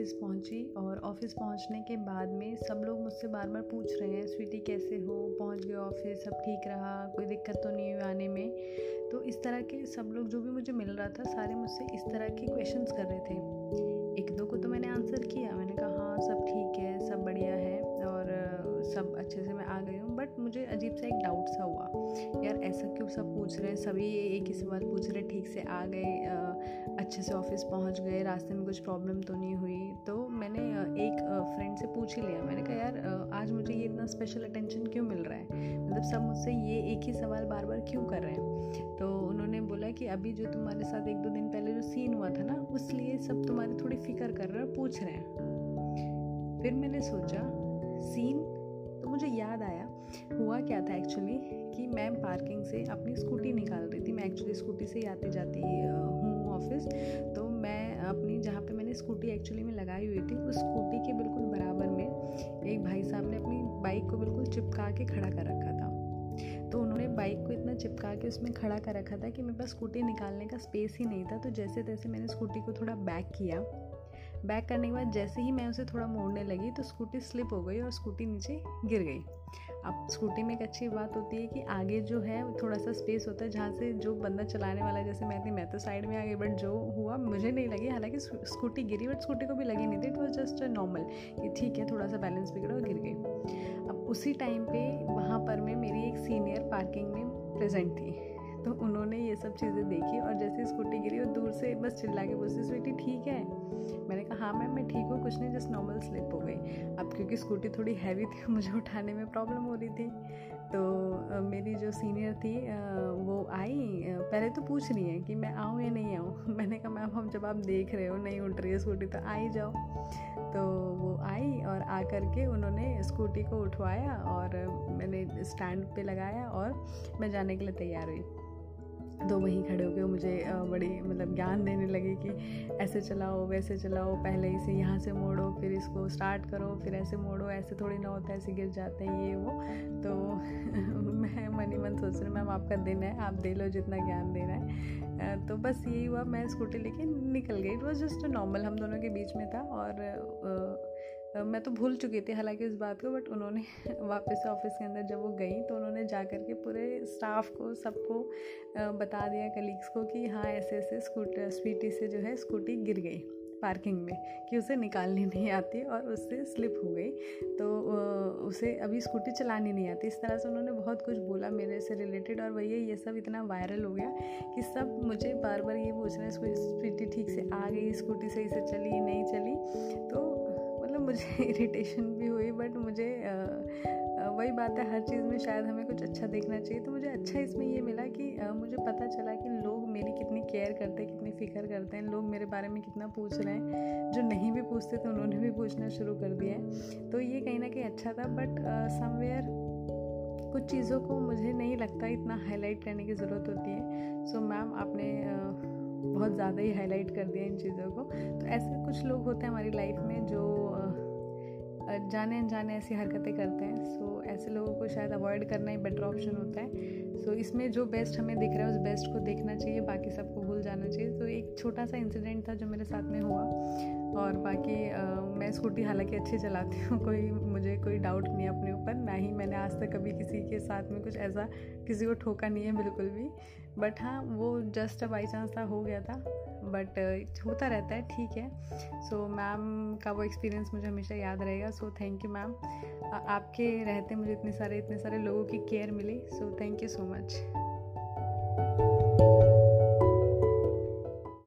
पहुँची और ऑफ़िस पहुँचने के बाद में सब लोग मुझसे बार बार पूछ रहे हैं, स्वीटी कैसे हो? पहुँच गए ऑफ़िस, सब ठीक रहा? कोई दिक्कत तो नहीं हुई आने में? तो इस तरह के सब लोग जो भी मुझे मिल रहा था, सारे मुझसे इस तरह के क्वेश्चंस कर रहे थे। एक दो को तो मैंने आंसर किया। रहे हैं, सभी एक ही सवाल पूछ रहे ठीक से आ गए अच्छे से ऑफ़िस पहुँच गए, रास्ते में कुछ प्रॉब्लम तो नहीं हुई। तो मैंने एक फ्रेंड से पूछ ही लिया। मैंने कहा, यार आज मुझे ये इतना स्पेशल अटेंशन क्यों मिल रहा है? मतलब सब मुझसे ये एक ही सवाल बार बार क्यों कर रहे हैं? तो उन्होंने बोला कि, अभी जो तुम्हारे साथ एक दो दिन पहले जो सीन हुआ था ना, उसलिए सब तुम्हारी थोड़ी फ़िक्र कर रहे हैं पूछ रहे हैं। फिर मैंने सोचा हुआ क्या था एक्चुअली कि मैं पार्किंग से अपनी स्कूटी निकाल रही थी। मैं एक्चुअली स्कूटी से ही आती जाती हूँ ऑफ़िस तो मैं अपनी जहाँ पे मैंने स्कूटी एक्चुअली में लगाई हुई थी, उस स्कूटी के बिल्कुल बराबर में एक भाई साहब ने अपनी बाइक को बिल्कुल चिपका के खड़ा कर रखा था। तो उन्होंने बाइक को इतना चिपका के उसमें खड़ा कर रखा था कि मेरे पास स्कूटी निकालने का स्पेस ही नहीं था। तो जैसे तैसे मैंने स्कूटी को थोड़ा बैक किया। बैक करने के बाद जैसे ही मैं उसे थोड़ा मोड़ने लगी तो स्कूटी स्लिप हो गई और स्कूटी नीचे गिर गई। अब स्कूटी में एक अच्छी बात होती है कि आगे जो है थोड़ा सा स्पेस होता है जहाँ से जो बंदा चलाने वाला जैसे मैं थी मैं तो साइड में आ गई बट जो हुआ मुझे नहीं लगी। हालाँकि स्कूटी गिरी बट स्कूटी को भी लगी नहीं थी। इट वॉज़ जस्ट नॉर्मल कि ठीक है, थोड़ा सा बैलेंस बिगड़ा और गिर गई। अब उसी टाइम पे वहाँ पर मैं मेरी एक सीनियर पार्किंग में प्रेजेंट थी। तो उन्होंने ये सब चीज़ें देखी और जैसे स्कूटी गिरी और दूर से बस चिल्ला के बोलती, स्वीटी, ठीक है? मैंने कहा हाँ मैम, मैं ठीक हूँ, कुछ नहीं, जस्ट नॉर्मल स्लिप हो गई। अब क्योंकि स्कूटी थोड़ी हैवी थी, मुझे उठाने में प्रॉब्लम हो रही थी। तो मेरी जो सीनियर थी वो आई। पहले तो पूछ रही है कि मैं आऊँ या नहीं आऊँ? मैंने कहा, मैम, हम जब आप देख रहे हो, नहीं उठ रही है स्कूटी तो आ ही जाओ। तो वो आई और आ कर के उन्होंने स्कूटी को उठवाया और मैंने स्टैंड पे लगाया और मैं जाने के लिए तैयार हुई। तो वहीं खड़े हो गए मुझे बड़ी मतलब ज्ञान देने लगे कि ऐसे चलाओ, वैसे चलाओ, पहले इसे यहाँ से मोड़ो, फिर इसको स्टार्ट करो, फिर ऐसे मोड़ो, ऐसे थोड़ी ना होता है ऐसे गिर जाता है, ये, वो। तो मैं मनी मन सोच रही मैम, आपका दिन है, आप दे लो जितना ज्ञान देना है। तो बस यही हुआ, मैं स्कूटी लेके निकल गई। इट वॉज़ जस्ट नॉर्मल हम दोनों के बीच में था और मैं तो भूल चुकी थी हालाँकि इस बात को बट उन्होंने वापस ऑफ़िस के अंदर जब वो गई तो उन्होंने जा कर के पूरे स्टाफ को, सबको बता दिया कलीग्स को कि हाँ ऐसे ऐसे स्कूटर स्वीटी से जो है स्कूटी गिर गई पार्किंग में, कि उसे निकालनी नहीं आती और उससे स्लिप हो गई। तो उसे अभी स्कूटी चलानी नहीं आती। इस तरह से उन्होंने बहुत कुछ बोला मेरे से रिलेटेड और भैया ये सब इतना वायरल हो गया कि सब मुझे बार बार ये पूछ रहे हैं स्कूटी ठीक से आ गई स्कूटी सही से चली, नहीं चली? तो मुझे इरिटेशन भी हुई बट मुझे वही बात है हर चीज़ में शायद हमें कुछ अच्छा देखना चाहिए। तो मुझे अच्छा इसमें ये मिला कि मुझे पता चला कि लोग मेरी कितनी केयर करते हैं कितनी फ़िक्र करते हैं लोग मेरे बारे में कितना पूछ रहे हैं। जो नहीं भी पूछते थे उन्होंने भी पूछना शुरू कर दिया है। तो ये कहीं ना कहीं अच्छा था बट समवेयर कुछ चीज़ों को मुझे नहीं लगता इतना हाईलाइट करने की ज़रूरत होती है। सो so, मैम आपने बहुत ज़्यादा ही हाईलाइट कर दिया इन चीज़ों को। तो ऐसे कुछ लोग होते हैं हमारी लाइफ में जो जाने अनजाने ऐसी हरकतें करते हैं। सो ऐसे लोगों को शायद अवॉइड करना ही बेटर ऑप्शन होता है। सो इसमें जो बेस्ट हमें दिख रहा है, उस बेस्ट को देखना चाहिए, बाकी सबको भूल जाना चाहिए। तो एक छोटा सा इंसिडेंट था जो मेरे साथ में हुआ। और बाकी आ, मैं स्कूटी हालाँकि अच्छी चलाती हूँ कोई मुझे कोई डाउट नहीं है अपने ऊपर। ना ही मैंने आज तक कभी किसी के साथ में कुछ ऐसा किसी को ठोका नहीं है बिल्कुल भी। बट हाँ वो जस्ट बाई चांस था हो गया था। बट होता रहता है ठीक है। सो so, मैम का वो एक्सपीरियंस मुझे हमेशा याद रहेगा। सो थैंक यू मैम आपके रहते मुझे इतने सारे इतने सारे लोगों की care milli. So thank you so much